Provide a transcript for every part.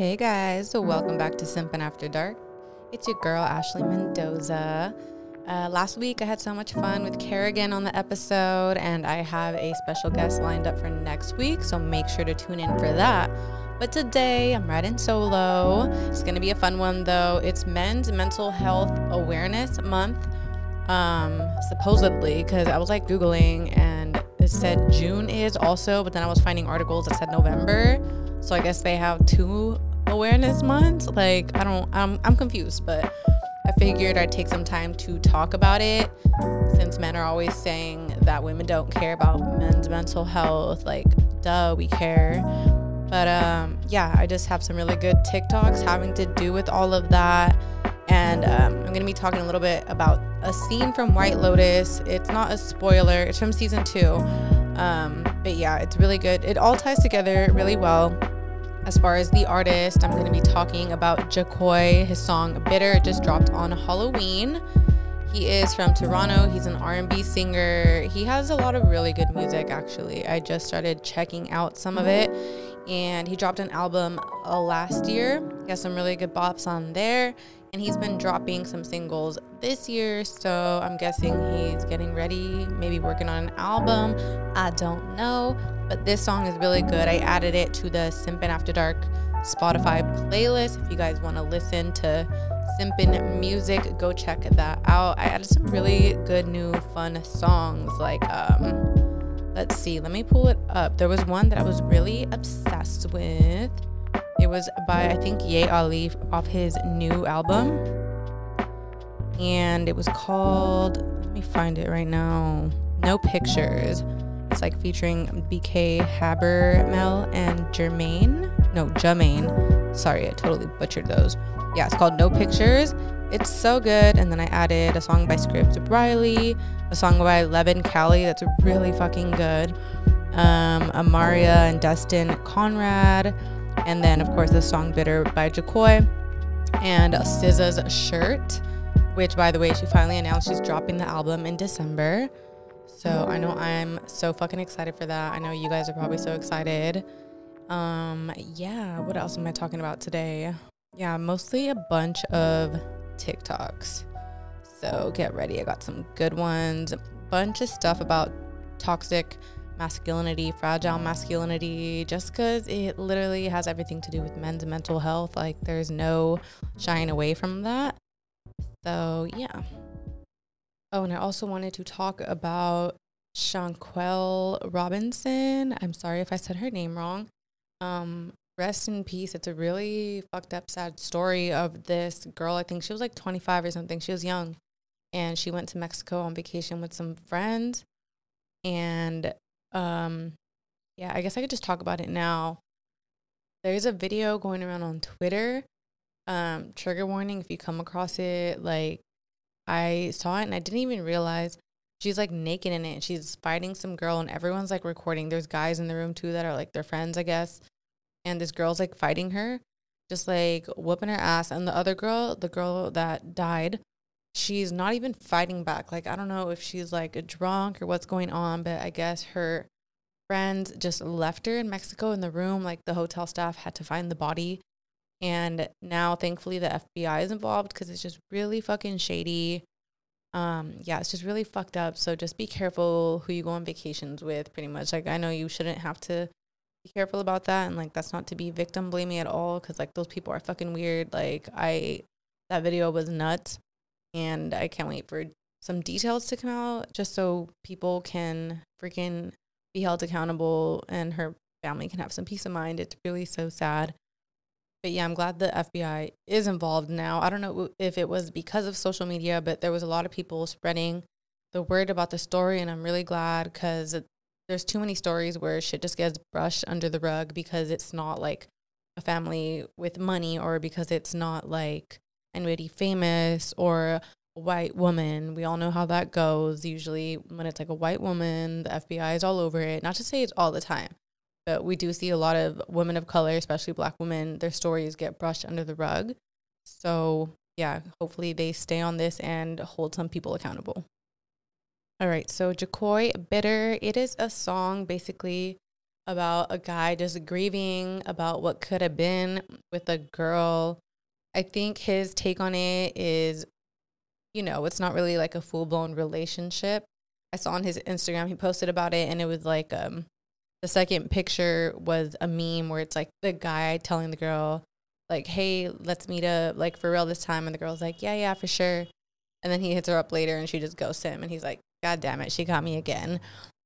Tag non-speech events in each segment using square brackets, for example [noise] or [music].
Hey guys, so welcome back to Simpin' After Dark. It's your girl Ashley Mendoza. Uh, last week I had so much fun with Kerrigan on the episode, and I have a special guest lined up for next week, so make sure to tune in for that. But today I'm riding solo. It's gonna be a fun one though. It's Men's Mental Health Awareness Month, um, supposedly, because I was like Googling and it said June is also, but then I was finding articles that said November. So I guess they have two awareness months. Like I don't, I'm, I'm confused, but I figured I'd take some time to talk about it since men are always saying that women don't care about men's mental health. Like, duh, we care. But um, yeah, I just have some really good TikToks having to do with all of that. And um, I'm going to be talking a little bit about a scene from White Lotus. It's not a spoiler, it's from season two. Um, but yeah, it's really good. It all ties together really well. As far as the artist, I'm going to be talking about JAKHKOY. His song "Bitter" just dropped on Halloween. He is from Toronto. He's an R&B singer. He has a lot of really good music actually. I just started checking out some of it and he dropped an album uh, last year. He has some really good bops on there and he's been dropping some singles this year, so I'm guessing he's getting ready, maybe working on an album. I don't know, but this song is really good. I added it to the Simpin' After Dark Spotify playlist. If you guys want to listen to Simpin' music, go check that out. I added some really good new fun songs like um let's see, let me pull it up. There was one that I was really obsessed with. It was by I think Ye Ali off his new album. And it was called let me find it right now. No Pictures. It's like featuring BK Habermel and Jermaine. No, Jermaine. Sorry, I totally butchered those. Yeah, it's called No Pictures. It's so good. And then I added a song by Scripps Riley, a song by Leven Kali that's really fucking good. Um, Amaria and Dustin Conrad. And then, of course, the song Bitter by JAKHKOY. And SZA's Shirt, which, by the way, she finally announced she's dropping the album in December. So I know I'm so fucking excited for that. I know you guys are probably so excited. Um, yeah, what else am I talking about today? Yeah, mostly a bunch of TikToks. So get ready. I got some good ones. A bunch of stuff about toxic masculinity, fragile masculinity, just because it literally has everything to do with men's mental health. Like, there's no shying away from that. So, yeah. Oh, and I also wanted to talk about Shanquelle Robinson. I'm sorry if I said her name wrong. Um, rest in peace. It's a really fucked up, sad story of this girl. I think she was like 25 or something. She was young. And she went to Mexico on vacation with some friends. And um, yeah, I guess I could just talk about it now. There's a video going around on Twitter. Um, trigger warning if you come across it. Like, I saw it and I didn't even realize she's like naked in it. and She's fighting some girl, and everyone's like recording. There's guys in the room too that are like their friends, I guess. And this girl's like fighting her, just like whooping her ass. And the other girl, the girl that died, she's not even fighting back. Like, I don't know if she's like drunk or what's going on, but I guess her friends just left her in Mexico in the room. Like, the hotel staff had to find the body. And now, thankfully, the FBI is involved because it's just really fucking shady. Um, yeah, it's just really fucked up. So just be careful who you go on vacations with, pretty much. Like, I know you shouldn't have to be careful about that. And like, that's not to be victim blaming at all because like those people are fucking weird. Like, I, that video was nuts and I can't wait for some details to come out just so people can freaking be held accountable and her family can have some peace of mind. It's really so sad. But yeah, I'm glad the FBI is involved now. I don't know if it was because of social media, but there was a lot of people spreading the word about the story, and I'm really glad because there's too many stories where shit just gets brushed under the rug because it's not like a family with money or because it's not like anybody famous or a white woman. We all know how that goes. Usually, when it's like a white woman, the FBI is all over it. Not to say it's all the time, but we do see a lot of women of color, especially black women, their stories get brushed under the rug. So, yeah, hopefully they stay on this and hold some people accountable. All right, so JAKHKOY Bitter, it is a song basically about a guy just grieving about what could have been with a girl I think his take on it is, you know, it's not really like a full blown relationship. I saw on his Instagram, he posted about it, and it was like um, the second picture was a meme where it's like the guy telling the girl, like, hey, let's meet up, like for real this time. And the girl's like, yeah, yeah, for sure. And then he hits her up later and she just ghosts him. And he's like, God damn it, she got me again.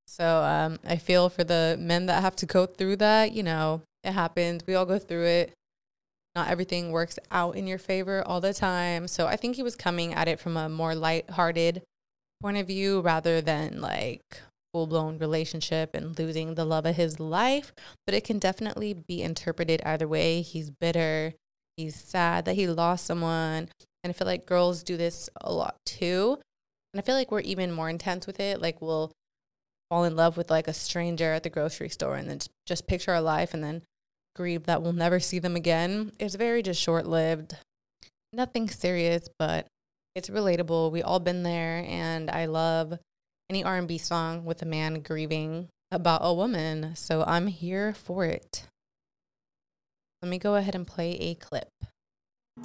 So um, I feel for the men that have to go through that. You know, it happens. We all go through it not everything works out in your favor all the time. So I think he was coming at it from a more light-hearted point of view rather than like full-blown relationship and losing the love of his life, but it can definitely be interpreted either way. He's bitter, he's sad that he lost someone, and I feel like girls do this a lot too. And I feel like we're even more intense with it. Like we'll fall in love with like a stranger at the grocery store and then just picture our life and then grieve that we'll never see them again. It's very just short lived. Nothing serious, but it's relatable. We all been there and I love any R&B song with a man grieving about a woman. So I'm here for it. Let me go ahead and play a clip.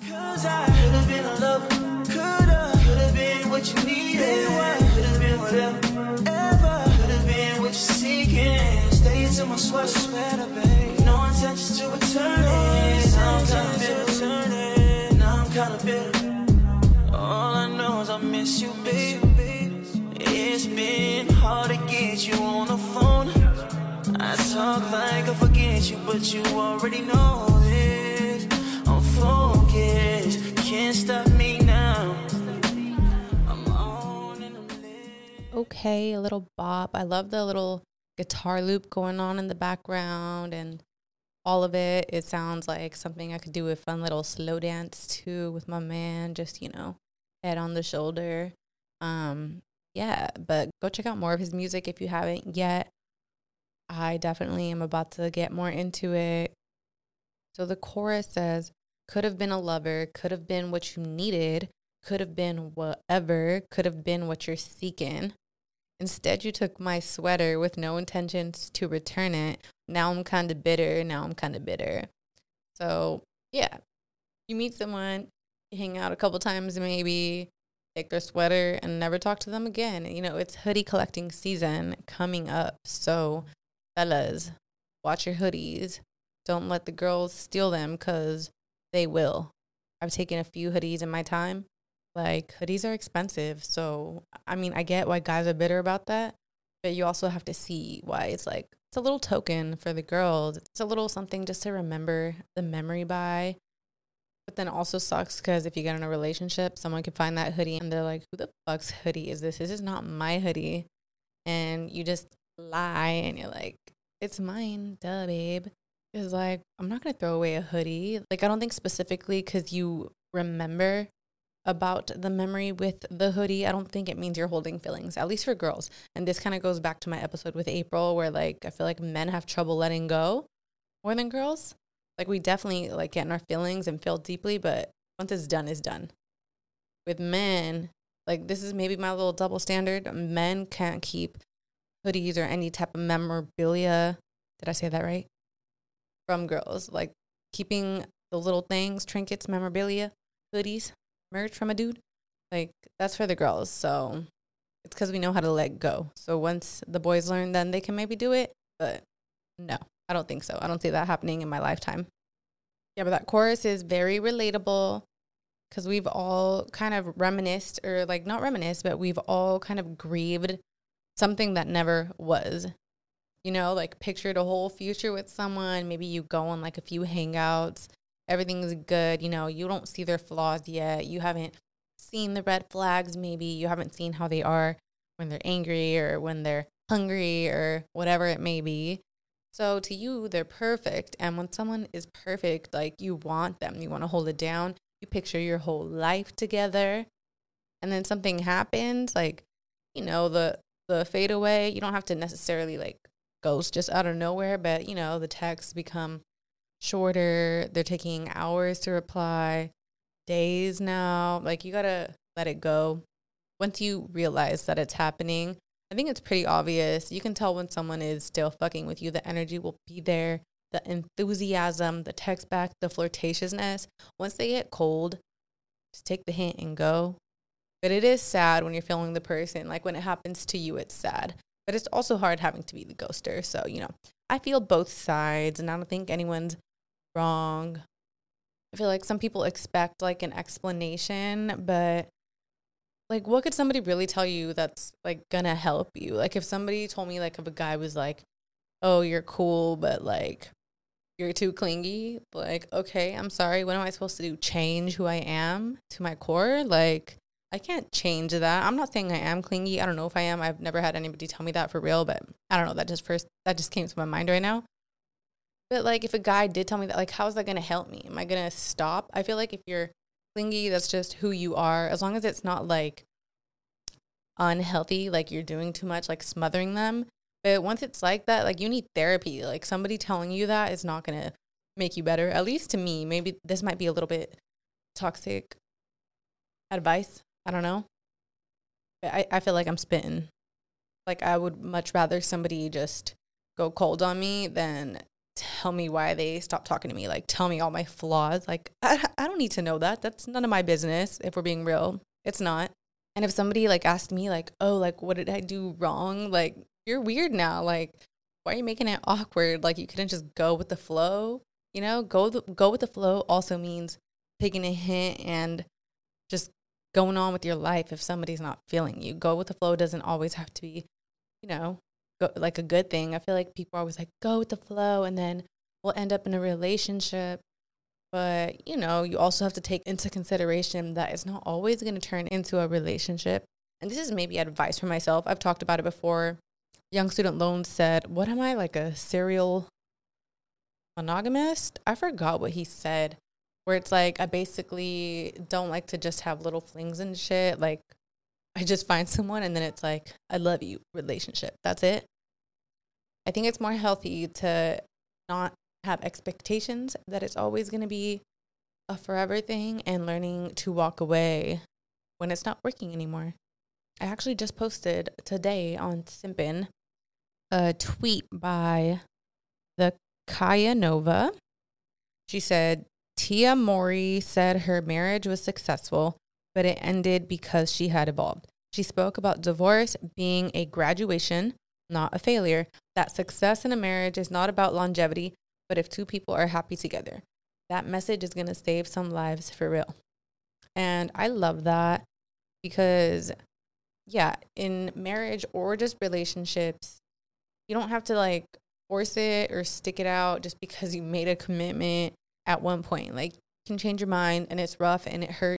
Cause I could have been a lover, could have, been what you needed, could have been whatever, ever, could have been what you're seeking. Stay my sweat babe intentions to return it. Now I'm kinda bitter. All I know is I miss you, baby. It's been hard to get you on the phone. I talk like I forget you, but you already know this. I'm focused, can't stop me now. Okay, a little bop. I love the little guitar loop going on in the background and all of it. It sounds like something I could do a fun little slow dance to with my man, just, you know, head on the shoulder. Um, yeah, but go check out more of his music if you haven't yet. I definitely am about to get more into it. So the chorus says, could have been a lover, could have been what you needed, could have been whatever, could have been what you're seeking. Instead, you took my sweater with no intentions to return it. Now I'm kind of bitter. Now I'm kind of bitter. So, yeah, you meet someone, you hang out a couple times, maybe take their sweater and never talk to them again. You know, it's hoodie collecting season coming up. So, fellas, watch your hoodies. Don't let the girls steal them because they will. I've taken a few hoodies in my time like hoodies are expensive. So, I mean, I get why guys are bitter about that, but you also have to see why it's like it's a little token for the girls. It's a little something just to remember the memory by. But then also sucks because if you get in a relationship, someone can find that hoodie and they're like, "Who the fuck's hoodie is this? This is not my hoodie," and you just lie and you're like, "It's mine, duh, babe." Is like I'm not gonna throw away a hoodie. Like I don't think specifically because you remember about the memory with the hoodie. I don't think it means you're holding feelings, at least for girls. And this kind of goes back to my episode with April, where like I feel like men have trouble letting go more than girls. Like we definitely like get in our feelings and feel deeply, but once it's done, it's done. With men, like this is maybe my little double standard. Men can't keep hoodies or any type of memorabilia. Did I say that right? From girls, like keeping the little things, trinkets, memorabilia, hoodies, merch from a dude. Like that's for the girls. So it's because we know how to let go. So once the boys learn, then they can maybe do it. But no, I don't think so. I don't see that happening in my lifetime. Yeah, but that chorus is very relatable because we've all kind of reminisced, or like not reminisced, but we've all kind of grieved something that never was. You know, like pictured a whole future with someone. Maybe you go on like a few hangouts everything's good. You know, you don't see their flaws yet. You haven't seen the red flags, maybe. You haven't seen how they are when they're angry or when they're hungry or whatever it may be. So to you, they're perfect. And when someone is perfect, like you want them, you want to hold it down. You picture your whole life together. And then something happens, like, you know, the the fade away. You don't have to necessarily like ghost just out of nowhere, but you know, the texts become shorter. They're taking hours to reply, days now. Like you got to let it go. Once you realize that it's happening, I think it's pretty obvious. You can tell when someone is still fucking with you. The energy will be there, the enthusiasm, the text back, the flirtatiousness. Once they get cold, just take the hint and go. But it is sad when you're feeling the person. Like when it happens to you, it's sad. But it's also hard having to be the ghoster. So, you know, I feel both sides, and I don't think anyone's wrong. I feel like some people expect like an explanation, but like what could somebody really tell you that's like gonna help you? Like if somebody told me like if a guy was like, "Oh, you're cool, but like you're too clingy." Like, "Okay, I'm sorry. What am I supposed to do? Change who I am to my core?" Like I can't change that. I'm not saying I am clingy. I don't know if I am. I've never had anybody tell me that for real, but I don't know. That just first that just came to my mind right now. But like if a guy did tell me that, like how's that gonna help me? Am I gonna stop? I feel like if you're clingy, that's just who you are. As long as it's not like unhealthy, like you're doing too much, like smothering them. But once it's like that, like you need therapy. Like somebody telling you that is not gonna make you better. At least to me, maybe this might be a little bit toxic advice. I don't know. But I, I feel like I'm spitting. Like I would much rather somebody just go cold on me than tell me why they stopped talking to me. Like, tell me all my flaws. Like, I, I don't need to know that. That's none of my business if we're being real. It's not. And if somebody like asked me, like, oh, like, what did I do wrong? Like, you're weird now. Like, why are you making it awkward? Like, you couldn't just go with the flow. You know, go the, go with the flow also means taking a hint and just going on with your life if somebody's not feeling you. Go with the flow doesn't always have to be, you know, go, like a good thing. I feel like people are always like, go with the flow, and then we'll end up in a relationship. But, you know, you also have to take into consideration that it's not always going to turn into a relationship. And this is maybe advice for myself. I've talked about it before. Young Student Loan said, What am I, like a serial monogamist? I forgot what he said, where it's like, I basically don't like to just have little flings and shit. Like, I just find someone and then it's like, I love you relationship. That's it. I think it's more healthy to not have expectations that it's always going to be a forever thing and learning to walk away when it's not working anymore. I actually just posted today on Simpin a tweet by the Kaya Nova. She said, Tia Mowry said her marriage was successful, but it ended because she had evolved. She spoke about divorce being a graduation, not a failure, that success in a marriage is not about longevity, but if two people are happy together. That message is going to save some lives for real. And I love that because, yeah, in marriage or just relationships, you don't have to like force it or stick it out just because you made a commitment at one point. Like, you can change your mind and it's rough and it hurts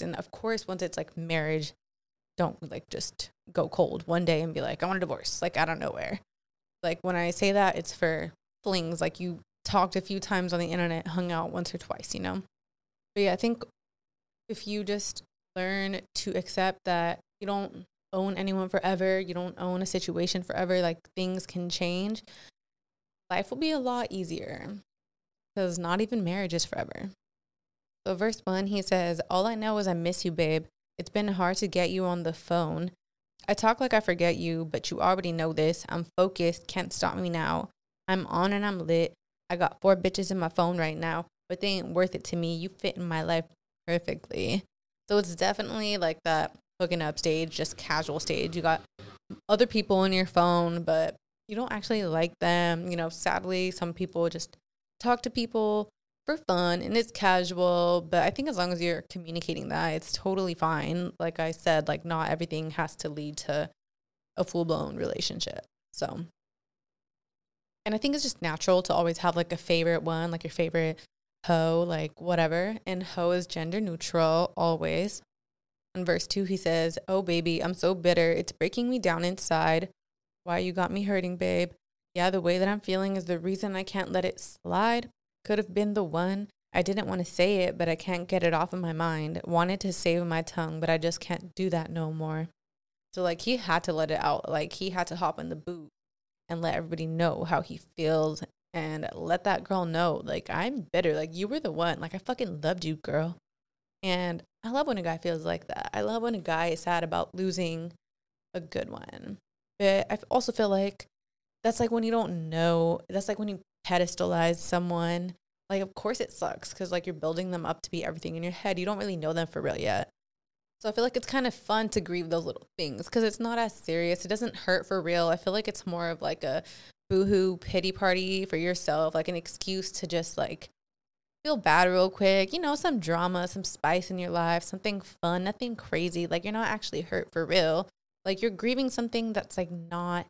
And of course, once it's like marriage, don't like just go cold one day and be like, I want a divorce, like out of nowhere. Like when I say that, it's for flings, like you talked a few times on the internet, hung out once or twice, you know? But yeah, I think if you just learn to accept that you don't own anyone forever. You don't own a situation forever. Like things can change. Life will be a lot easier because not even marriage is forever. So, verse one, he says, All I know is I miss you, babe. It's been hard to get you on the phone. I talk like I forget you, but you already know this. I'm focused, can't stop me now. I'm on and I'm lit. I got four bitches in my phone right now, but they ain't worth it to me. You fit in my life perfectly. So it's definitely like that hooking up stage, just casual stage. You got other people in your phone, but you don't actually like them. You know, sadly, some people just talk to people for fun and it's casual, but I think as long as you're communicating that, it's totally fine. Like I said, like not everything has to lead to a full blown relationship. So, and I think it's just natural to always have like a favorite one, like your favorite hoe, like whatever. And hoe is gender neutral always. In verse 2, he says, Oh, baby, I'm so bitter. It's breaking me down inside. Why you got me hurting, babe? Yeah, the way that I'm feeling is the reason I can't let it slide. Could have been the one. I didn't want to say it, but I can't get it off of my mind. Wanted to save my tongue, but I just can't do that no more. So, like, he had to let it out. Like, he had to hop in the boot and let everybody know how he feels and let that girl know, like, I'm bitter. Like, you were the one. Like, I fucking loved you, girl. And I love when a guy feels like that. I love when a guy is sad about losing a good one. But I also feel like that's like when you don't know, that's like when you pedestalize someone. Like, of course it sucks because like you're building them up to be everything in your head. You don't really know them for real yet. So I feel like it's kind of fun to grieve those little things because it's not as serious. It doesn't hurt for real. I feel like it's more of like a boohoo pity party for yourself, like an excuse to just like feel bad real quick, you know, some drama, some spice in your life, something fun, nothing crazy. Like you're not actually hurt for real. Like you're grieving something that's like not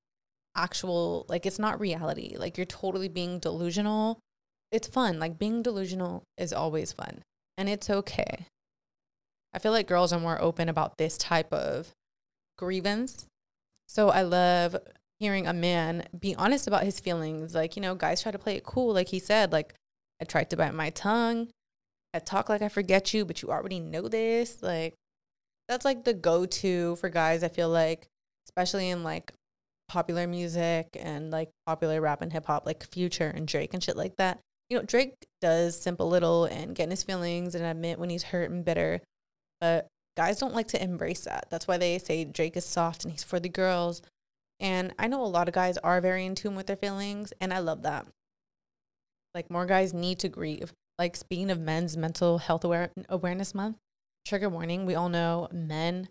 actual, like it's not reality. Like you're totally being delusional. It's fun. Like being delusional is always fun and it's okay. I feel like girls are more open about this type of grievance. So I love hearing a man be honest about his feelings. Like, you know, guys try to play it cool, like he said, like, I tried to bite my tongue. I talk like I forget you, but you already know this. Like, that's like the go to for guys, I feel like, especially in like popular music and like popular rap and hip hop, like Future and Drake and shit like that. You know, Drake does simple little and get in his feelings and admit when he's hurt and bitter, but guys don't like to embrace that. That's why they say Drake is soft and he's for the girls. And I know a lot of guys are very in tune with their feelings, and I love that. Like more guys need to grieve. Like speaking of men's mental health aware- awareness month, trigger warning, we all know men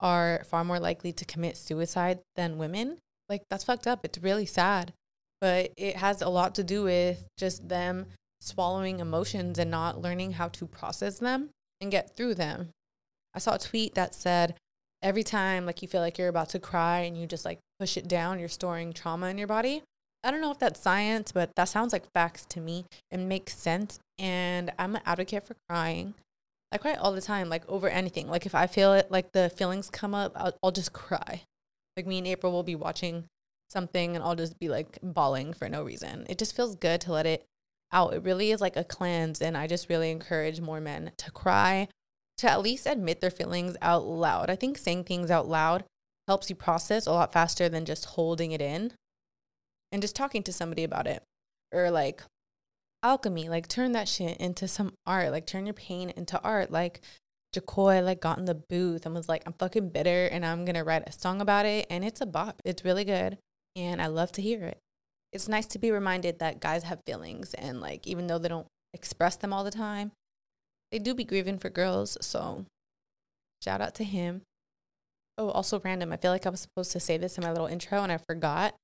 are far more likely to commit suicide than women. Like that's fucked up. It's really sad. But it has a lot to do with just them swallowing emotions and not learning how to process them and get through them. I saw a tweet that said every time like you feel like you're about to cry and you just like push it down, you're storing trauma in your body. I don't know if that's science, but that sounds like facts to me. It makes sense. And I'm an advocate for crying. I cry all the time, like over anything. Like if I feel it, like the feelings come up, I'll, I'll just cry. Like me and April will be watching something and I'll just be like bawling for no reason. It just feels good to let it out. It really is like a cleanse. And I just really encourage more men to cry, to at least admit their feelings out loud. I think saying things out loud helps you process a lot faster than just holding it in and just talking to somebody about it. Or like alchemy, like turn that shit into some art, like turn your pain into art. Like JAKHKOY like got in the booth and was like, I'm fucking bitter and I'm gonna write a song about it and it's a bop. It's really good and I love to hear it. It's nice to be reminded that guys have feelings and like even though they don't express them all the time, they do be grieving for girls. So shout out to him. Oh, also random. I feel like I was supposed to say this in my little intro and I forgot.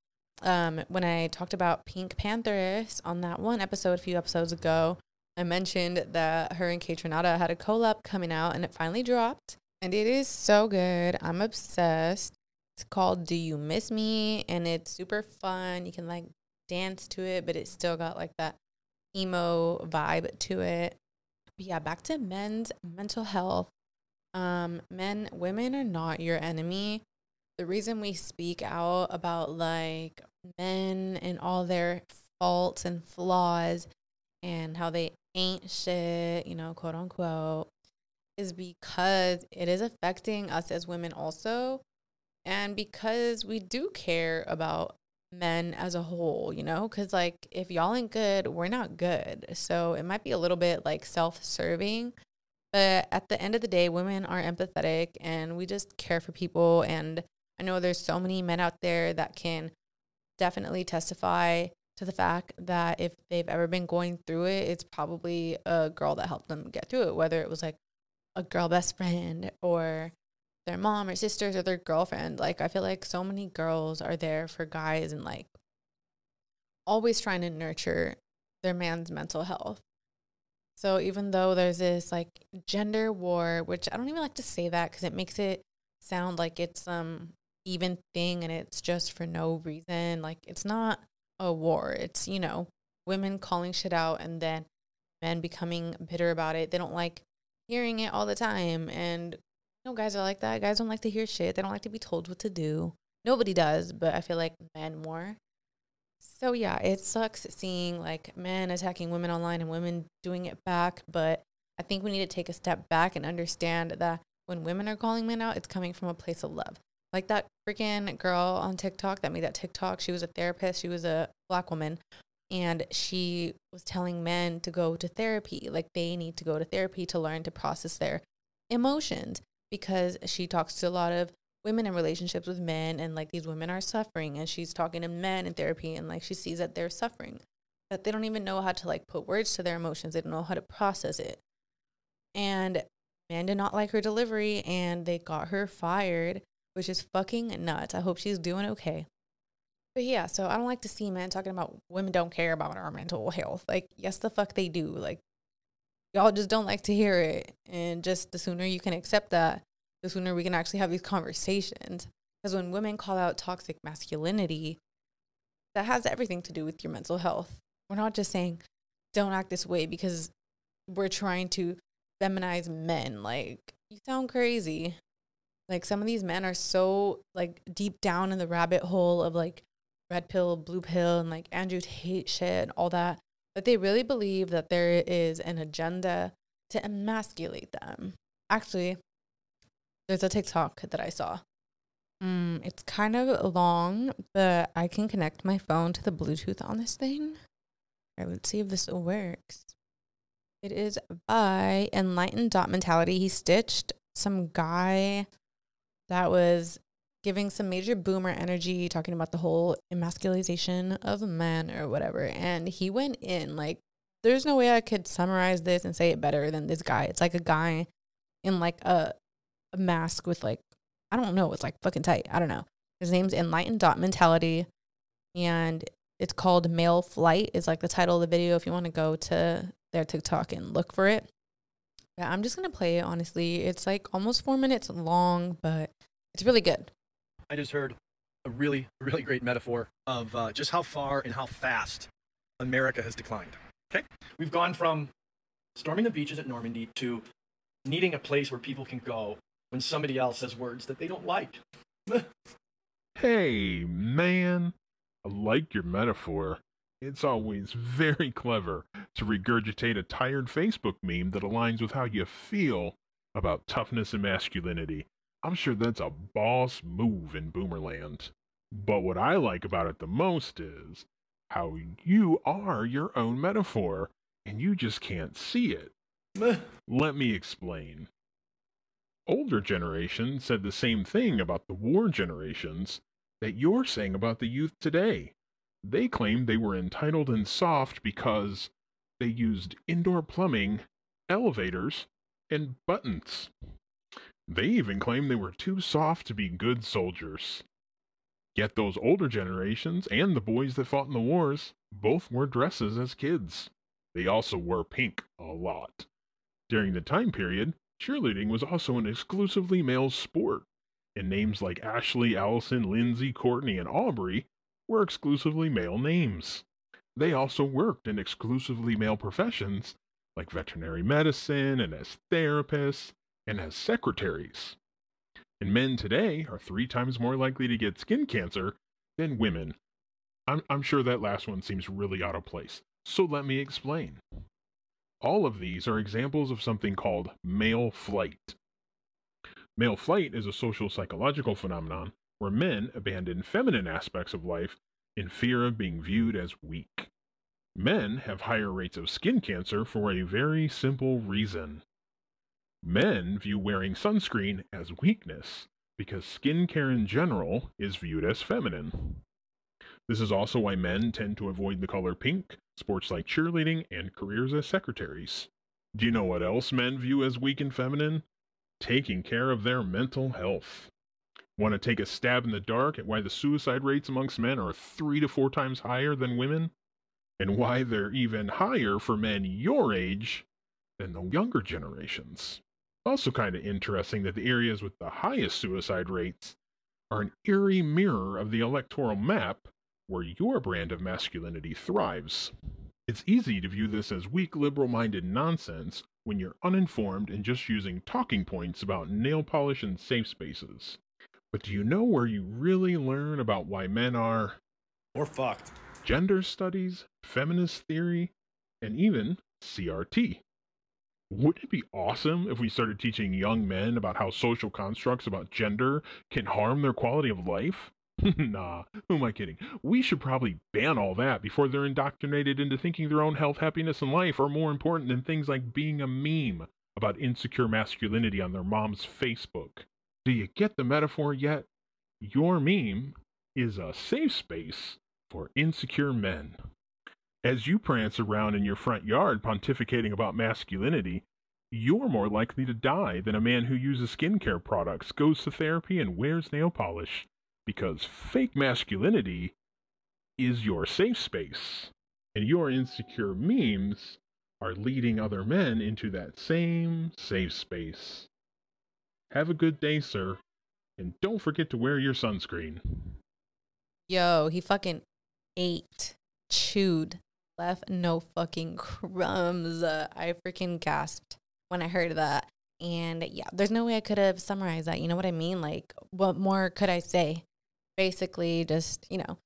Um, when I talked about PinkPantheress on that one episode a few episodes ago, I mentioned that her and Kaytranada had a collab coming out and it finally dropped. And it is so good. I'm obsessed. It's called Do You Miss Me? And it's super fun. You can like dance to it, but it's still got like that emo vibe to it. But yeah, back to men's mental health. Um, men, women are not your enemy. The reason we speak out about like men and all their faults and flaws and how they ain't shit, you know, quote unquote, is because it is affecting us as women also. And because we do care about men as a whole, you know, because like if y'all ain't good, we're not good. So it might be a little bit like self serving. But at the end of the day, women are empathetic and we just care for people. And I know there's so many men out there that can definitely testify to the fact that if they've ever been going through it, it's probably a girl that helped them get through it, whether it was like a girl best friend or their mom or sisters or their girlfriend. Like, I feel like so many girls are there for guys and like always trying to nurture their man's mental health. So, even though there's this like gender war, which I don't even like to say that because it makes it sound like it's some even thing and it's just for no reason. Like, it's not a war. It's, you know, women calling shit out and then men becoming bitter about it. They don't like hearing it all the time. And, you know, guys are like that. Guys don't like to hear shit. They don't like to be told what to do. Nobody does, but I feel like men more. So, yeah, it sucks seeing like men attacking women online and women doing it back. But I think we need to take a step back and understand that when women are calling men out, it's coming from a place of love. Like that freaking girl on TikTok that made that TikTok. She was a therapist. She was a black woman. And she was telling men to go to therapy. Like they need to go to therapy to learn to process their emotions because she talks to a lot of women in relationships with men and like these women are suffering and she's talking to men in therapy and like she sees that they're suffering that they don't even know how to like put words to their emotions they don't know how to process it and men did not like her delivery and they got her fired which is fucking nuts. I hope she's doing okay. But yeah, so I don't like to see men talking about women don't care about our mental health. Like, yes, the fuck they do. Like, y'all just don't like to hear it. And just the sooner you can accept that, the sooner we can actually have these conversations. Because when women call out toxic masculinity, that has everything to do with your mental health. We're not just saying, don't act this way because we're trying to feminize men. Like, you sound crazy. Like some of these men are so like deep down in the rabbit hole of like red pill, blue pill, and like Andrew Tate shit and all that, that they really believe that there is an agenda to emasculate them. Actually, there's a TikTok that I saw. Mm, it's kind of long, but I can connect my phone to the Bluetooth on this thing. All right, let's see if this works. It is by Enlightened Dot Mentality. He stitched some guy that was giving some major boomer energy, talking about the whole emasculization of men or whatever. And he went in like, there's no way I could summarize this and say it better than this guy. It's like a guy in like a, a mask with like, I don't know, it's like fucking tight. I don't know. His name's Enlightened Dot Mentality. And it's called Male Flight, is like the title of the video if you want to go to their TikTok and look for it. Yeah, I'm just gonna play it honestly. It's like almost four minutes long, but it's really good. I just heard a really, really great metaphor of uh, just how far and how fast America has declined. Okay? We've gone from storming the beaches at Normandy to needing a place where people can go when somebody else says words that they don't like. [laughs] hey, man. I like your metaphor. It's always very clever to regurgitate a tired Facebook meme that aligns with how you feel about toughness and masculinity. I'm sure that's a boss move in Boomerland. But what I like about it the most is how you are your own metaphor and you just can't see it. [laughs] Let me explain. Older generations said the same thing about the war generations that you're saying about the youth today. They claimed they were entitled and soft because they used indoor plumbing, elevators, and buttons. They even claimed they were too soft to be good soldiers. Yet those older generations and the boys that fought in the wars both wore dresses as kids. They also wore pink a lot. During the time period, cheerleading was also an exclusively male sport, and names like Ashley, Allison, Lindsay, Courtney, and Aubrey were exclusively male names. They also worked in exclusively male professions like veterinary medicine and as therapists and as secretaries. And men today are three times more likely to get skin cancer than women. I'm, I'm sure that last one seems really out of place. So let me explain. All of these are examples of something called male flight. Male flight is a social psychological phenomenon where men abandon feminine aspects of life in fear of being viewed as weak. Men have higher rates of skin cancer for a very simple reason. Men view wearing sunscreen as weakness because skincare in general is viewed as feminine. This is also why men tend to avoid the color pink, sports like cheerleading, and careers as secretaries. Do you know what else men view as weak and feminine? Taking care of their mental health. Want to take a stab in the dark at why the suicide rates amongst men are three to four times higher than women? And why they're even higher for men your age than the younger generations? Also, kind of interesting that the areas with the highest suicide rates are an eerie mirror of the electoral map where your brand of masculinity thrives. It's easy to view this as weak liberal minded nonsense when you're uninformed and just using talking points about nail polish and safe spaces. But do you know where you really learn about why men are Or fucked. gender studies, feminist theory, and even CRT? Wouldn't it be awesome if we started teaching young men about how social constructs about gender can harm their quality of life? [laughs] nah, who am I kidding? We should probably ban all that before they're indoctrinated into thinking their own health, happiness, and life are more important than things like being a meme about insecure masculinity on their mom's Facebook. Do you get the metaphor yet? Your meme is a safe space for insecure men. As you prance around in your front yard pontificating about masculinity, you're more likely to die than a man who uses skincare products, goes to therapy, and wears nail polish because fake masculinity is your safe space. And your insecure memes are leading other men into that same safe space. Have a good day, sir, and don't forget to wear your sunscreen. Yo, he fucking ate, chewed, left no fucking crumbs. I freaking gasped when I heard that. And yeah, there's no way I could have summarized that. You know what I mean? Like, what more could I say? Basically, just, you know,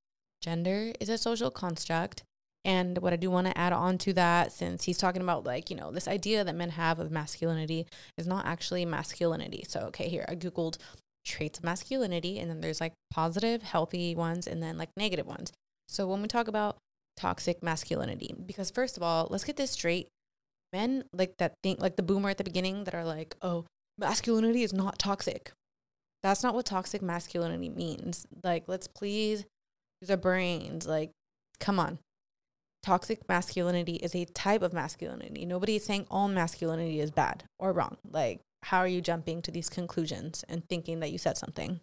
gender is a social construct. And what I do want to add on to that, since he's talking about like, you know, this idea that men have of masculinity is not actually masculinity. So, okay, here I Googled traits of masculinity, and then there's like positive, healthy ones, and then like negative ones. So, when we talk about toxic masculinity, because first of all, let's get this straight. Men like that think, like the boomer at the beginning that are like, oh, masculinity is not toxic. That's not what toxic masculinity means. Like, let's please use our brains. Like, come on. Toxic masculinity is a type of masculinity. Nobody is saying all masculinity is bad or wrong. Like, how are you jumping to these conclusions and thinking that you said something?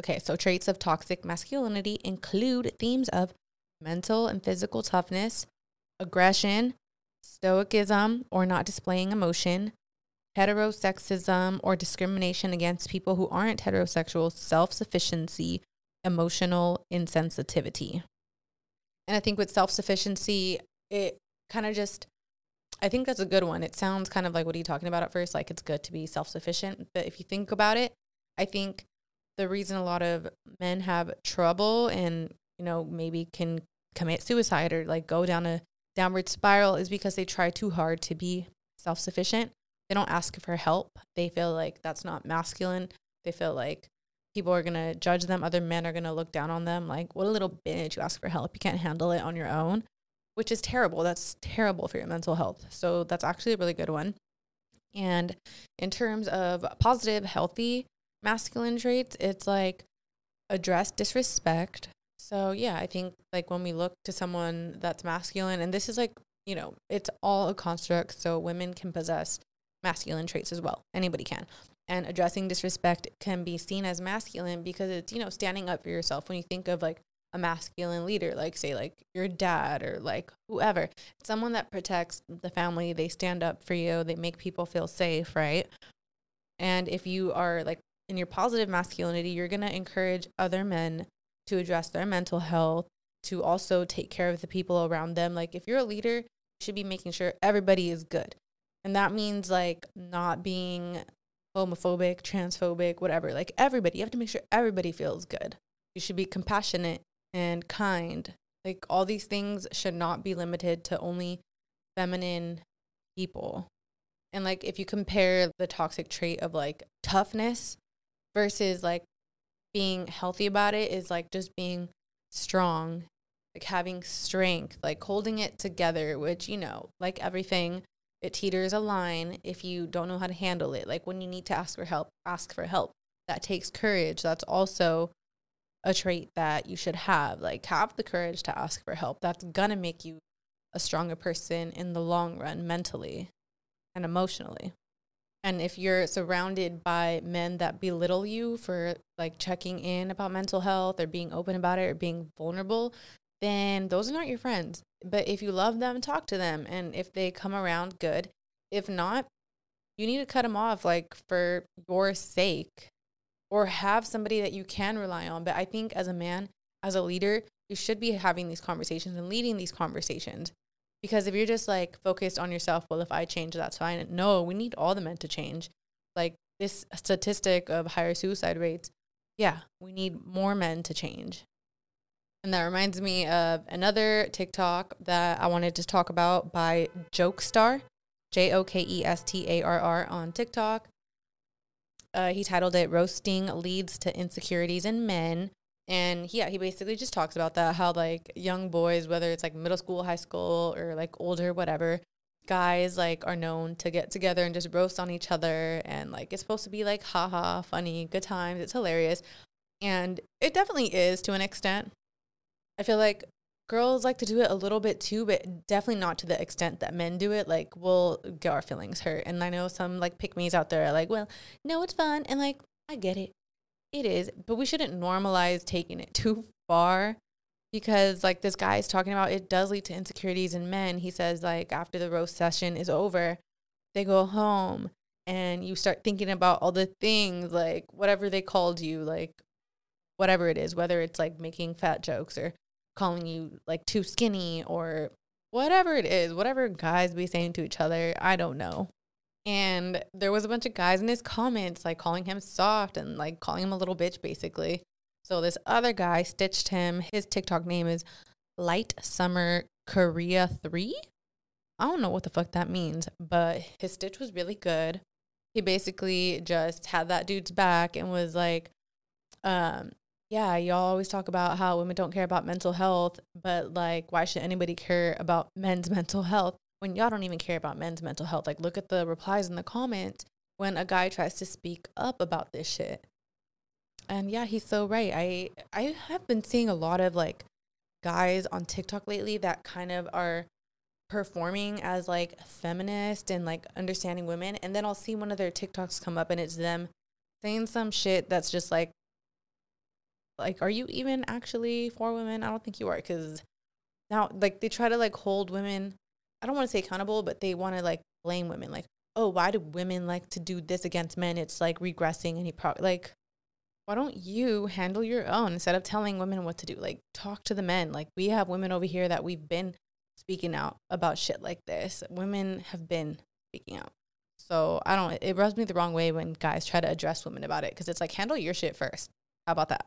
Okay, so traits of toxic masculinity include themes of mental and physical toughness, aggression, stoicism or not displaying emotion, heterosexism or discrimination against people who aren't heterosexual, self sufficiency, emotional insensitivity. And I think with self sufficiency, it kind of just, I think that's a good one. It sounds kind of like what are you talking about at first? Like it's good to be self sufficient. But if you think about it, I think the reason a lot of men have trouble and, you know, maybe can commit suicide or like go down a downward spiral is because they try too hard to be self sufficient. They don't ask for help. They feel like that's not masculine. They feel like people are going to judge them. Other men are going to look down on them. Like, what a little bitch. You ask for help. You can't handle it on your own, which is terrible. That's terrible for your mental health. So, that's actually a really good one. And in terms of positive, healthy masculine traits, it's like address disrespect. So, yeah, I think like when we look to someone that's masculine, and this is like, you know, it's all a construct. So, women can possess masculine traits as well. Anybody can and addressing disrespect can be seen as masculine because it's you know standing up for yourself when you think of like a masculine leader like say like your dad or like whoever. Someone that protects the family they stand up for you they make people feel safe right? And if you are like in your positive masculinity you're going to encourage other men to address their mental health to also take care of the people around them. Like if you're a leader you should be making sure everybody is good. And that means like not being homophobic, transphobic, whatever. Like everybody, you have to make sure everybody feels good. You should be compassionate and kind. Like all these things should not be limited to only feminine people. And like if you compare the toxic trait of like toughness versus like being healthy about it is like just being strong, like having strength, like holding it together, which, you know, like everything, it teeters a line if you don't know how to handle it. Like when you need to ask for help, ask for help. That takes courage. That's also a trait that you should have. Like have the courage to ask for help. That's gonna make you a stronger person in the long run, mentally and emotionally. And if you're surrounded by men that belittle you for like checking in about mental health or being open about it or being vulnerable, then those are not your friends. But if you love them, talk to them. And if they come around, good. If not, you need to cut them off, like for your sake, or have somebody that you can rely on. But I think as a man, as a leader, you should be having these conversations and leading these conversations. Because if you're just like focused on yourself, well, if I change, that's fine. No, we need all the men to change. Like this statistic of higher suicide rates, yeah, we need more men to change. And that reminds me of another TikTok that I wanted to talk about by Jokestar, J O K E S T A R R on TikTok. Uh, he titled it Roasting Leads to Insecurities in Men. And yeah, he basically just talks about that how like young boys, whether it's like middle school, high school, or like older, whatever, guys like are known to get together and just roast on each other. And like it's supposed to be like haha, funny, good times, it's hilarious. And it definitely is to an extent. I feel like girls like to do it a little bit too, but definitely not to the extent that men do it. Like we'll get our feelings hurt. And I know some like pick me's out there are like, well, no, it's fun. And like, I get it. It is. But we shouldn't normalize taking it too far because like this guy is talking about it does lead to insecurities in men. He says like after the roast session is over, they go home and you start thinking about all the things like whatever they called you, like whatever it is, whether it's like making fat jokes or calling you like too skinny or whatever it is, whatever guys be saying to each other, I don't know. And there was a bunch of guys in his comments like calling him soft and like calling him a little bitch basically. So this other guy stitched him. His TikTok name is Light Summer Korea 3. I don't know what the fuck that means, but his stitch was really good. He basically just had that dude's back and was like, um, yeah, y'all always talk about how women don't care about mental health, but like, why should anybody care about men's [laughs] mental health when y'all don't even care about men's mental health? Like, look at the replies in the comments when a guy tries to speak up about this shit. And yeah, he's so right. I I have been seeing a lot of like guys on TikTok lately that kind of are performing as like feminist and like understanding women and then I'll see one of their TikToks come up and it's them saying some shit that's just like like are you even actually for women i don't think you are because now like they try to like hold women i don't want to say accountable but they want to like blame women like oh why do women like to do this against men it's like regressing and he probably like why don't you handle your own instead of telling women what to do? Like, talk to the men. Like, we have women over here that we've been speaking out about shit like this. Women have been speaking out. So I don't, it rubs me the wrong way when guys try to address women about it because it's like, handle your shit first. How about that?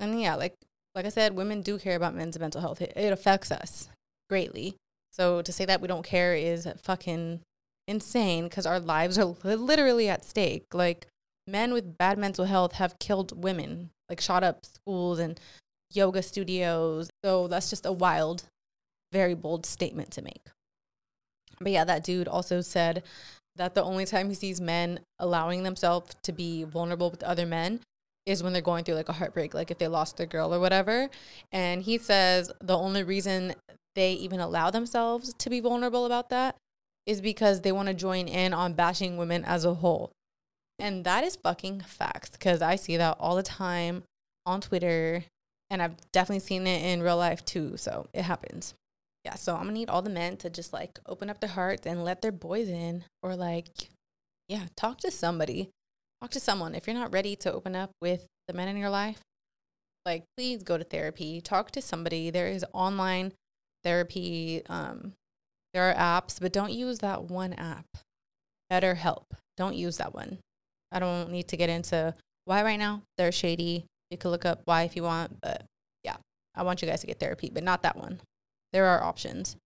And yeah, like like I said, women do care about men's mental health. It, it affects us greatly. So to say that we don't care is fucking insane because our lives are literally at stake. Like men with bad mental health have killed women, like shot up schools and yoga studios. So that's just a wild, very bold statement to make. But yeah, that dude also said that the only time he sees men allowing themselves to be vulnerable with other men is when they're going through like a heartbreak, like if they lost their girl or whatever. And he says the only reason they even allow themselves to be vulnerable about that is because they want to join in on bashing women as a whole. And that is fucking facts because I see that all the time on Twitter and I've definitely seen it in real life too. So it happens. Yeah. So I'm gonna need all the men to just like open up their hearts and let their boys in or like, yeah, talk to somebody. Talk to someone. If you're not ready to open up with the men in your life, like please go to therapy. Talk to somebody. There is online therapy. Um, there are apps, but don't use that one app. BetterHelp. Don't use that one. I don't need to get into why right now. They're shady. You could look up why if you want, but yeah, I want you guys to get therapy, but not that one. There are options.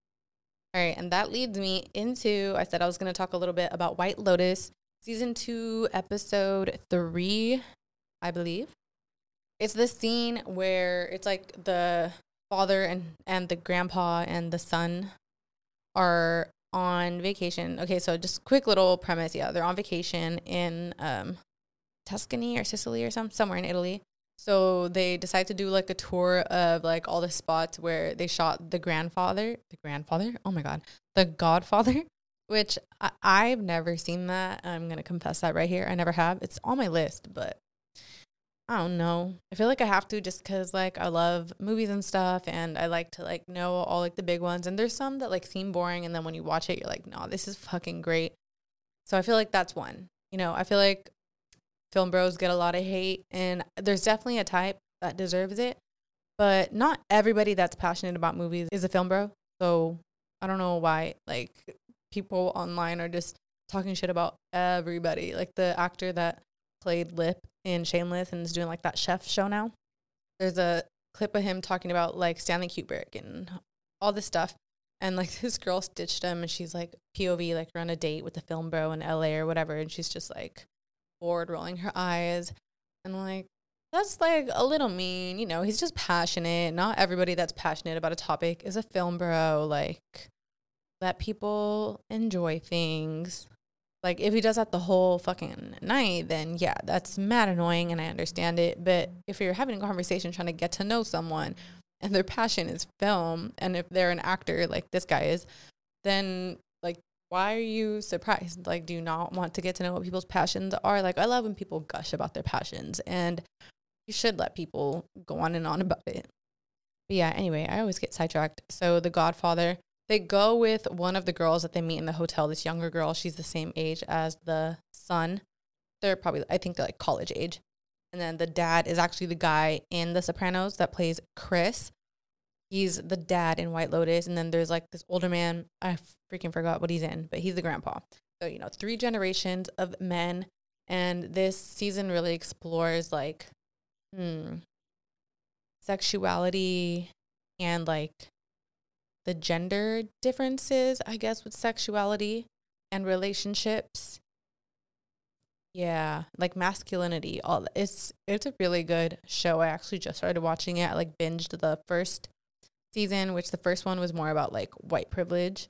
All right, and that leads me into I said I was going to talk a little bit about White Lotus, season 2, episode 3, I believe. It's this scene where it's like the father and and the grandpa and the son are on vacation. Okay, so just quick little premise. Yeah, they're on vacation in um, Tuscany or Sicily or some somewhere in Italy. So they decide to do like a tour of like all the spots where they shot the grandfather, the grandfather. Oh my god, the Godfather, which I, I've never seen that. I'm gonna confess that right here. I never have. It's on my list, but I don't know. I feel like I have to just because like I love movies and stuff and I like to like know all like the big ones. And there's some that like seem boring and then when you watch it, you're like, no, this is fucking great. So I feel like that's one. You know, I feel like film bros get a lot of hate and there's definitely a type that deserves it. But not everybody that's passionate about movies is a film bro. So I don't know why like people online are just talking shit about everybody. Like the actor that played Lip in Shameless and is doing like that chef show now. There's a clip of him talking about like Stanley Kubrick and all this stuff. And like [laughs] this girl stitched him and she's like POV, like we're on a date with the film bro in LA or whatever. And she's just like, bored, rolling her eyes. And like, that's like a little mean. You know, he's just passionate. Not everybody that's passionate about a topic is a film bro. Like, let people enjoy things. Like, if he does that the whole fucking night, then yeah, that's mad annoying and I understand it. But if you're having a conversation trying to get to know someone and their passion is film, and if they're an actor like this guy is, then like, why are you surprised? Like, do you not want to get to know what people's passions are? Like, I love when people gush about their passions, and you should let people go on and on about it. But yeah, anyway, I always get sidetracked. So, The Godfather, they go with one of the girls that they meet in the hotel, this younger girl. She's the same age as the son. They're probably, I think they're like college age. And then the dad is actually the guy in The Sopranos that plays Chris. He's the dad in White Lotus. And then there's like this older man. I freaking forgot what he's in, but he's the grandpa. So, you know, three generations of men. And this season really explores like, hmm, sexuality and like the gender differences, I guess, with sexuality and relationships. Yeah, like masculinity. All it's it's a really good show. I actually just started watching it. I like binged the first season, which the first one was more about like white privilege.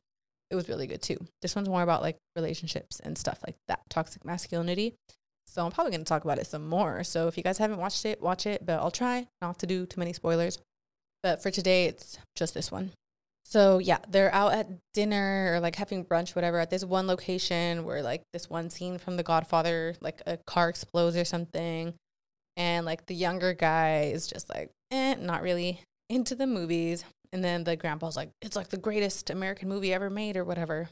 It was really good too. This one's more about like relationships and stuff like that, toxic masculinity. So I'm probably going to talk about it some more. So if you guys haven't watched it, watch it, but I'll try not to do too many spoilers. But for today, it's just this one. So yeah, they're out at dinner or like having brunch, whatever, at this one location where like this one scene from The Godfather, like a car explodes or something, and like the younger guy is just like, eh, not really into the movies. And then the grandpa's like, it's like the greatest American movie ever made or whatever.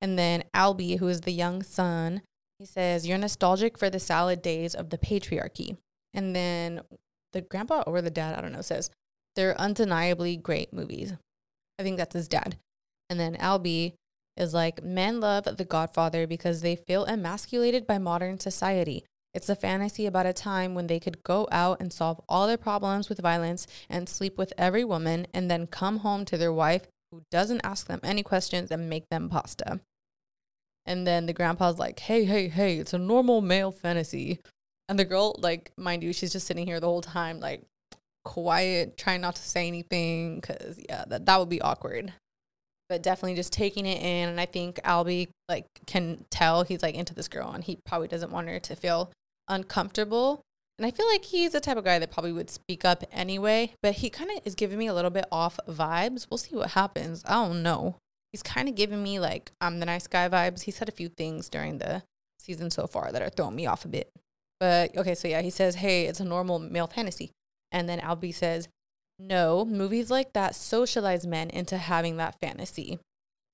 And then Albie, who is the young son, he says, You're nostalgic for the salad days of the patriarchy. And then the grandpa or the dad, I don't know, says, They're undeniably great movies. I think that's his dad. And then Albie is like, men love The Godfather because they feel emasculated by modern society. It's a fantasy about a time when they could go out and solve all their problems with violence and sleep with every woman and then come home to their wife who doesn't ask them any questions and make them pasta. And then the grandpa's like, hey, hey, hey, it's a normal male fantasy. And the girl, like, mind you, she's just sitting here the whole time, like, quiet, trying not to say anything because yeah, that that would be awkward. But definitely just taking it in, and I think Albie like can tell he's like into this girl, and he probably doesn't want her to feel uncomfortable. And I feel like he's the type of guy that probably would speak up anyway, but he kind of is giving me a little bit off vibes. We'll see what happens. I don't know. He's kind of giving me like I'm the nice guy vibes. He said a few things during the season so far that are throwing me off a bit. But okay, so yeah, he says, "Hey, it's a normal male fantasy." And then Albie says, no, movies like that socialize men into having that fantasy.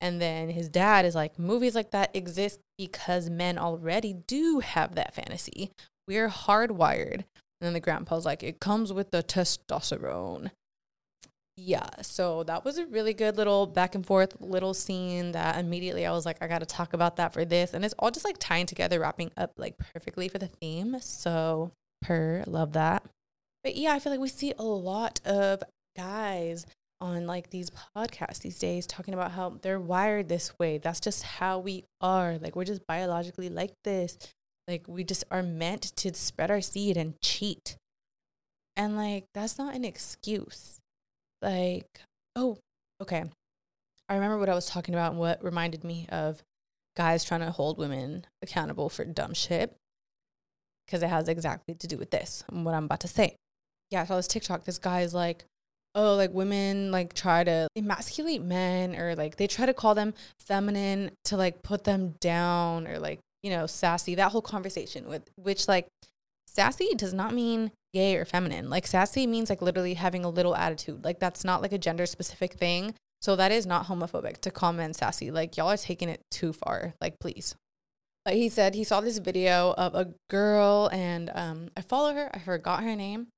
And then his dad is like, movies like that exist because men already do have that fantasy. We're hardwired. And then the grandpa's like, it comes with the testosterone. Yeah, so that was a really good little back and forth little scene that immediately I was like, I got to talk about that for this. And it's all just like tying together, wrapping up like perfectly for the theme. So, per, love that. But yeah, I feel like we see a lot of guys on like these podcasts these days talking about how they're wired this way. That's just how we are. Like we're just biologically like this. Like we just are meant to spread our seed and cheat. And like that's not an excuse. Like, oh, okay. I remember what I was talking about and what reminded me of guys trying to hold women accountable for dumb shit. Because it has exactly to do with this and what I'm about to say yeah, I saw this TikTok. This guy is like, oh, like women like try to emasculate men or like they try to call them feminine to like put them down or like, you know, sassy. That whole conversation with which like sassy does not mean gay or feminine. Like sassy means like literally having a little attitude. Like that's not like a gender specific thing. So that is not homophobic to men sassy. Like y'all are taking it too far. Like please. But he said he saw this video of a girl and um I follow her. I forgot her name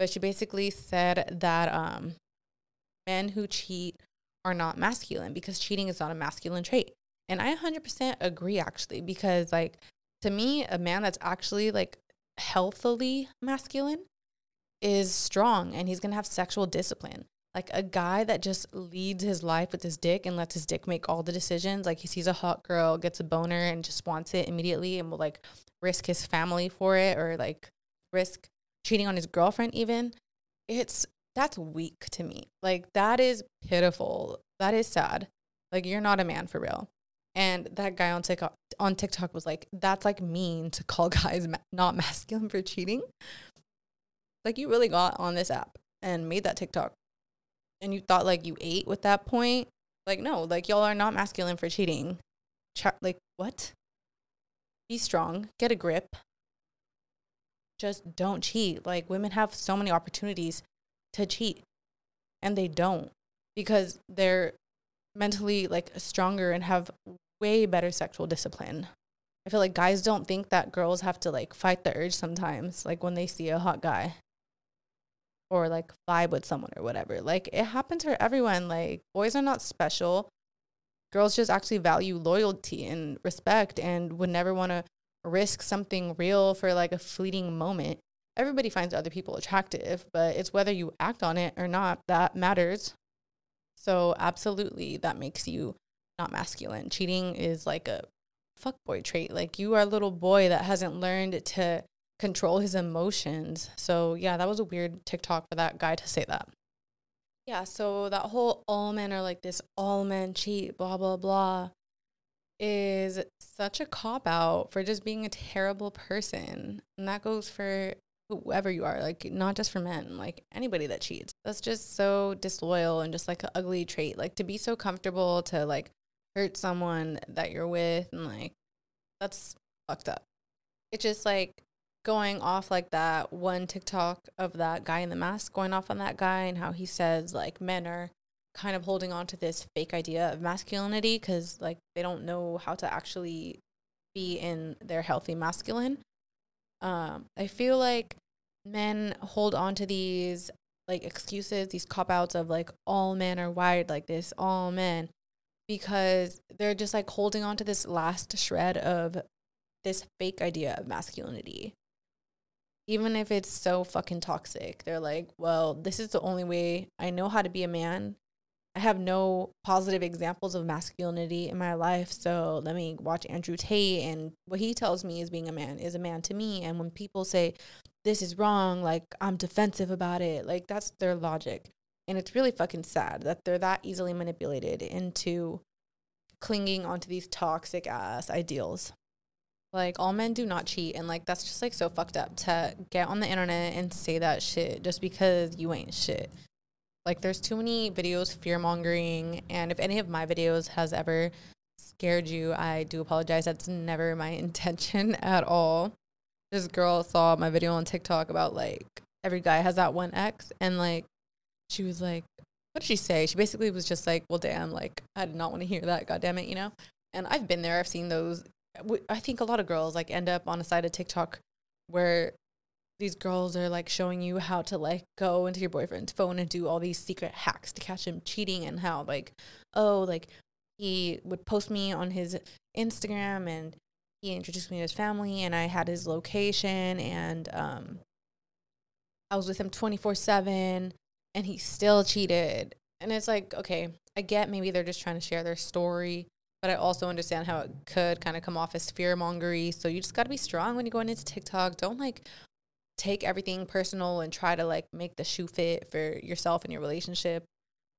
but she basically said that um, men who cheat are not masculine because cheating is not a masculine trait. And I 100% agree actually because like to me a man that's actually like healthily masculine is strong and he's to have sexual discipline. Like a guy that just leads his life with his dick and lets his dick make all the decisions. Like he sees a hot girl, gets a boner, and just wants it immediately and will like risk his family for it or like risk cheating on his girlfriend, even. It's that's weak to me. Like that is pitiful. That is sad. Like you're not a man for real. And that guy on TikTok on TikTok was like, "That's like mean to call [laughs] guys ma- not masculine for cheating." Like you really got on this app and made that TikTok, and you thought like you ate with that point. Like no, like y'all are not masculine for cheating. Ch- like what? Be strong. Get a grip. Just don't cheat. Like women have so many opportunities to cheat, and they don't because they're mentally like stronger and have way better sexual discipline. I feel like guys don't think that girls have to like fight the urge sometimes, like when they see a hot guy or like vibe with someone or whatever. Like it happens for everyone. Like boys are not special. Girls just actually value loyalty and respect and would never want to risk something real for like a fleeting moment. Everybody finds other people attractive, but it's whether you act on it or not that matters. So, absolutely, that makes you not masculine. Cheating is like a fuckboy trait. Like, you are a little boy that hasn't learned to control his emotions. So, yeah, that was a weird TikTok for that guy to say that. Yeah, so that whole all men are like this, all men cheat, blah, blah, blah, is such a cop out for just being a terrible person. And that goes for whoever you are, like not just for men, like anybody that cheats. That's just so disloyal and just like an ugly trait. Like to be so comfortable to like hurt someone that you're with and like that's fucked up. It's just like going off like that one TikTok of that guy in the mask going off on that guy and how he says like men are kind of holding on to this fake idea of masculinity because like they don't know how to actually be in their healthy masculine um, I feel like men hold on to these like excuses, these cop outs of like all men are wired like this, all men, because they're just like holding on to this last shred of this fake idea of masculinity. Even if it's so fucking toxic, they're like, well, this is the only way I know how to be a man. I have no positive examples of masculinity in my life. So let me watch Andrew Tate. And what he tells me is being a man is a man to me. And when people say, this is wrong, like I'm defensive about it, like that's their logic. And it's really fucking sad that they're that easily manipulated into clinging onto these toxic ass ideals. Like all men do not cheat and like that's just like so fucked up to get on the internet and say that shit just because you ain't shit. Like there's too many videos fear mongering and if any of my videos has ever scared you, I do apologize. That's never my [laughs] intention at all. This girl saw my video on TikTok about like every guy has that one ex and like she was like what did she say? She basically was just like, well damn, like I did not want to hear that, god damn it, you know? And I've been there, I've seen those I think a lot of girls like end up on a side of TikTok where these girls are like showing you how to like go into your boyfriend's phone and do all these secret hacks to catch him cheating and how like oh like he would post me on his Instagram and he introduced me to his family and I had his location and um I was with him 24/7 and he still cheated. And it's like, okay, I get maybe they're just trying to share their story, but I also understand how it could kind of come off as fear mongery. So you just got to be strong when you're going into TikTok. Don't like take everything personal and try to like make the shoe fit for yourself and your relationship.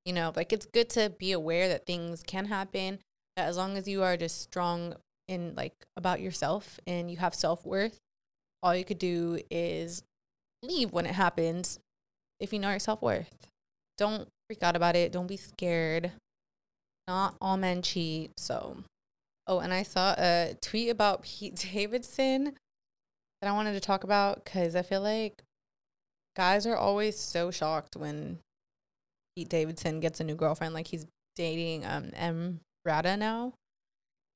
You know, like it's good to be aware that things can happen. As long as you are just strong in like about yourself and you have self worth, all you could do is leave when it happens if you know your self worth. Don't freak out about it. Don't be scared. Not all men cheat. So, oh, and I saw a tweet about Pete [laughs] Davidson that I wanted to talk about because I feel like guys are always so shocked when Pete Davidson gets a new girlfriend. Like he's dating um M Rada now,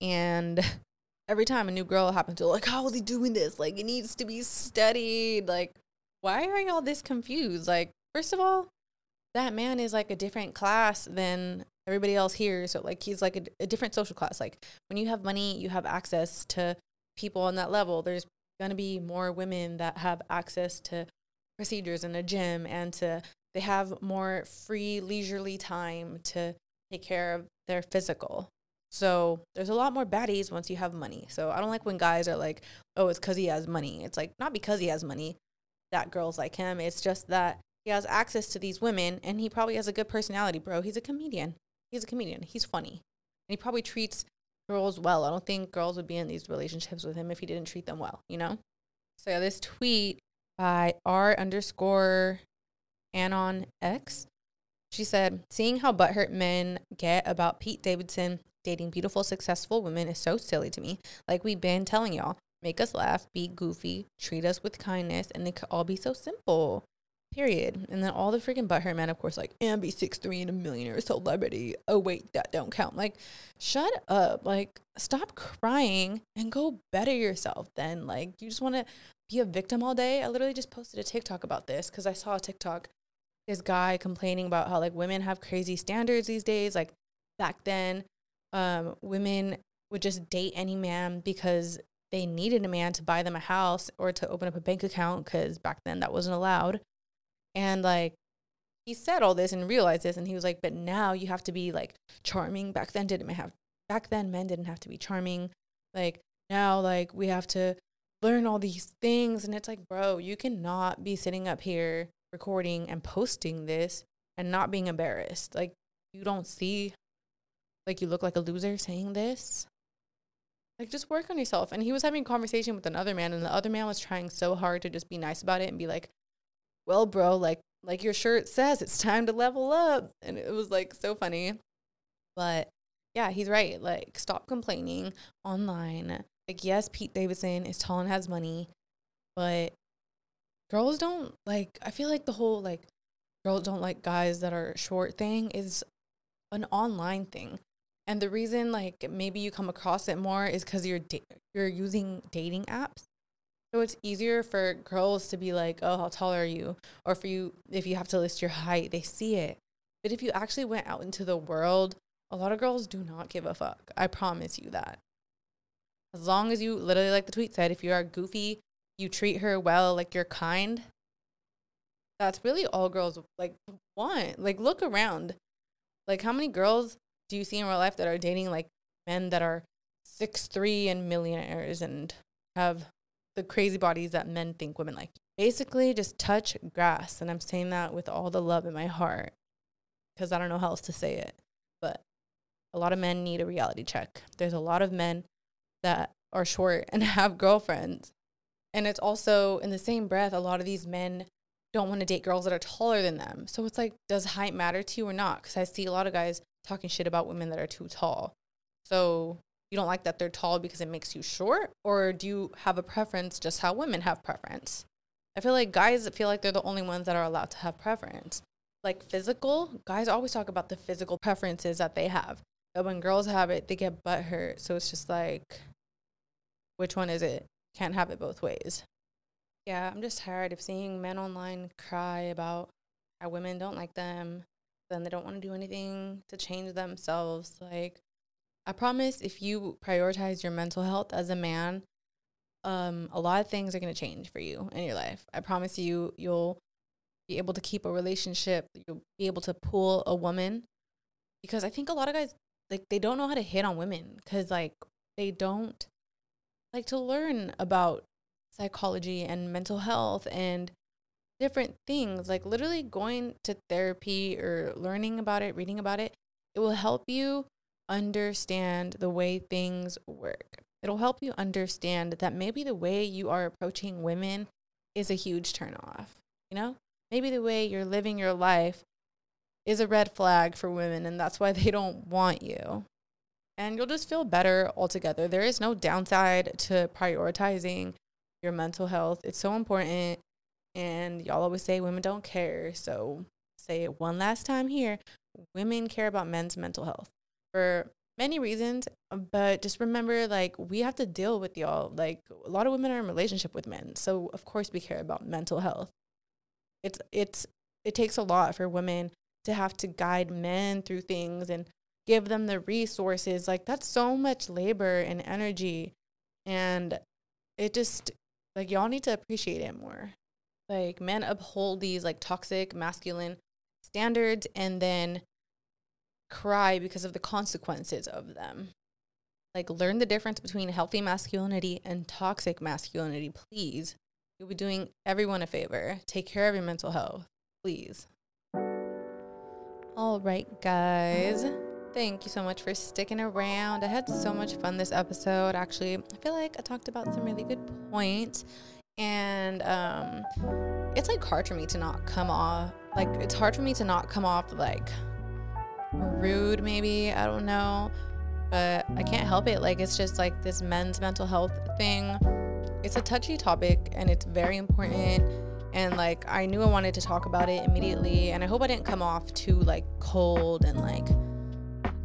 and [laughs] every time a new girl happens to like, how is he doing this? Like it needs to be studied. Like why are y'all this confused? Like first of all, that man is like a different class than everybody else here. So like he's like a, a different social class. Like when you have money, you have access to people on that level. There's going to be more women that have access to procedures in a gym and to they have more free, leisurely time to take care of their physical. So there's a lot more baddies once you have money. So I don't like when guys are like, oh, it's because he has money. It's like, not because he has money that girls like him. It's just that he has access to these women and he probably has a good personality, bro. He's a comedian. He's a comedian. He's funny. And he probably treats girls well. I don't think girls would be in these relationships with him if he didn't treat them well, you know? So yeah, this tweet by R underscore Anon X. She said, seeing how butthurt men get about Pete Davidson dating beautiful, successful women is so silly to me. Like we've been telling y'all, make us laugh, be goofy, treat us with kindness, and it could all be so simple. Period. And then all the freaking butthurt men, of course, like, and be six three and a millionaire celebrity. Oh wait, that don't count. Like, shut up. Like, stop crying and go better yourself. Then, like, you just want to be a victim all day. I literally just posted a TikTok about this because I saw a TikTok. This guy complaining about how like women have crazy standards these days. Like back then, um, women would just date any man because they needed a man to buy them a house or to open up a bank account because back then that wasn't allowed. And like he said all this and realized this and he was like, but now you have to be like charming. Back then didn't have back then men didn't have to be charming. Like now like we have to learn all these things and it's like, bro, you cannot be sitting up here recording and posting this and not being embarrassed. Like you don't see like you look like a loser saying this. Like just work on yourself. And he was having a conversation with another man and the other man was trying so hard to just be nice about it and be like, "Well, bro, like like your shirt says, it's time to level up." And it was like so funny. But yeah, he's right. Like stop complaining online. Like yes, Pete Davidson is tall and has money, but girls don't like I feel like the whole like girls don't like guys that are short thing is an online thing. And the reason like maybe you come across it more is cuz you're da- you're using dating apps. So it's easier for girls to be like, "Oh, how tall are you?" or for you if you have to list your height, they see it. But if you actually went out into the world, a lot of girls do not give a fuck. I promise you that. As long as you literally like the tweet said, if you are goofy, you treat her well, like you're kind. That's really all girls like want. Like look around. Like how many girls do you see in real life that are dating like men that are six three and millionaires and have the crazy bodies that men think women like? Basically, just touch grass, and I'm saying that with all the love in my heart because I don't know how else to say it. But a lot of men need a reality check. There's a lot of men that are short and [laughs] have girlfriends. And it's also in the same breath, a lot of these men don't want to date girls that are taller than them. So it's like, does height matter to you or not? Because I see a lot of guys talking shit about women that are too tall. So you don't like that they're tall because it makes you short? Or do you have a preference just how women have preference? I feel like guys feel like they're the only ones that are allowed to have preference. Like physical, guys always talk about the physical preferences that they have. But when girls have it, they get butt hurt. So it's just like, which one is it? Can't have it both ways. Yeah, I'm just tired of seeing men online cry about how women don't like them, then they don't want to do anything to change themselves. Like, I promise if you prioritize your mental health as a man, um, a lot of things are going to change for you in your life. I promise you, you'll be able to keep a relationship, you'll be able to pull a woman because I think a lot of guys like they don't know how to hit on women cuz like they don't like to learn about psychology and mental health and different things like literally going to therapy or learning about it reading about it it will help you understand the way things work. It'll help you understand that maybe the way you are approaching women is a huge turnoff you know? Maybe the way you're living your life is a red flag for women and that's why they don't want you. And you'll just feel better altogether. There is no downside to prioritizing your mental health. It's so important and y'all always say women don't care. So say it one last time here. Women care about men's mental health for many reasons, but just remember like we have to deal with y'all. Like a lot of women are in relationship with men. So of course we care about mental health. It's it's it takes a lot for women to have to guide men through things and give them the resources. Like that's so much labor and energy and it just like y'all need to appreciate it more like men uphold these like toxic masculine standards and then cry because of the consequences of them. Like, learn the difference between healthy masculinity and toxic masculinity, please. You'll be doing everyone a favor. Take care of your mental health, please. All right, guys. Thank you so much for sticking around. I had so much fun this episode. Actually, I feel like I talked about some really good points. And um, it's like hard for me to not come off, like, it's hard for me to not come off like rude, maybe. I don't know. But I can't help it. Like, it's just like this men's mental health thing. It's a touchy topic and it's very important and like I knew I wanted to talk about it immediately and I hope I didn't come off too like cold and like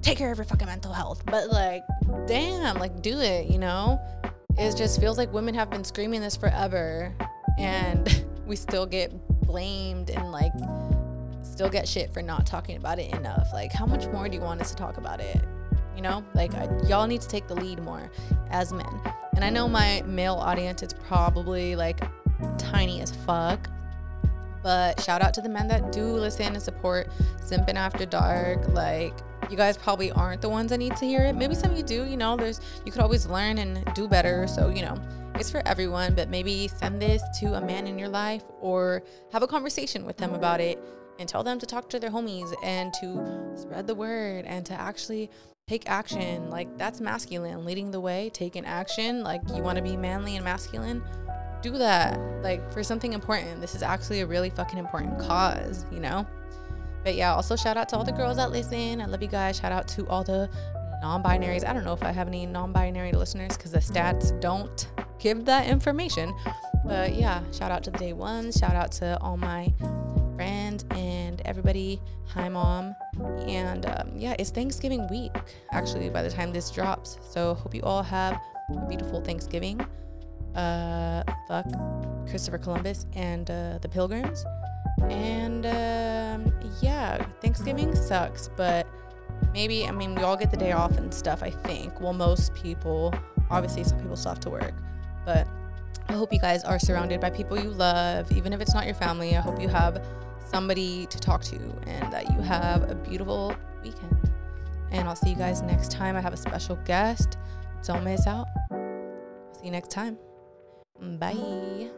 take care of your fucking mental health but like damn like do it you know it just feels like women have been screaming this forever and [laughs] we still get blamed and like still get shit for not talking about it enough like how much more do you want us to talk about it you know like I, y'all need to take the lead more as men and i know my male audience is probably like tiny as fuck. But shout out to the men that do listen and support Simpin After Dark. Like, you guys probably aren't the ones that need to hear it. Maybe some of you do, you know, there's you could always learn and do better. So, you know, it's for everyone, but maybe send this to a man in your life or have a conversation with them about it and tell them to talk to their homies and to spread the word and to actually take action. Like that's masculine, leading the way, taking action. Like you want to be manly and masculine do that like for something important. This is actually a really fucking important cause, you know? But yeah, also shout out to all the girls that listen. I love you guys. Shout out to all the non binaries. I don't know if I have any non binary listeners because the stats don't give that information. But yeah, shout out to the day ones. Shout out to all my friends and everybody. Hi, mom. And um, yeah, it's Thanksgiving week actually by the time this drops. So hope you all have a beautiful Thanksgiving uh, fuck Christopher Columbus and uh, the Pilgrims. And um, yeah, Thanksgiving sucks, but maybe, I mean, we all get the day off and stuff, I think. Well, most people, obviously, some people still have to work, but I hope you guys are surrounded by people you love, even if it's not your family. I hope you have somebody to talk to and that you have a beautiful weekend. And I'll see you guys next time. I have a special guest. Don't miss out. See you next time. Bye.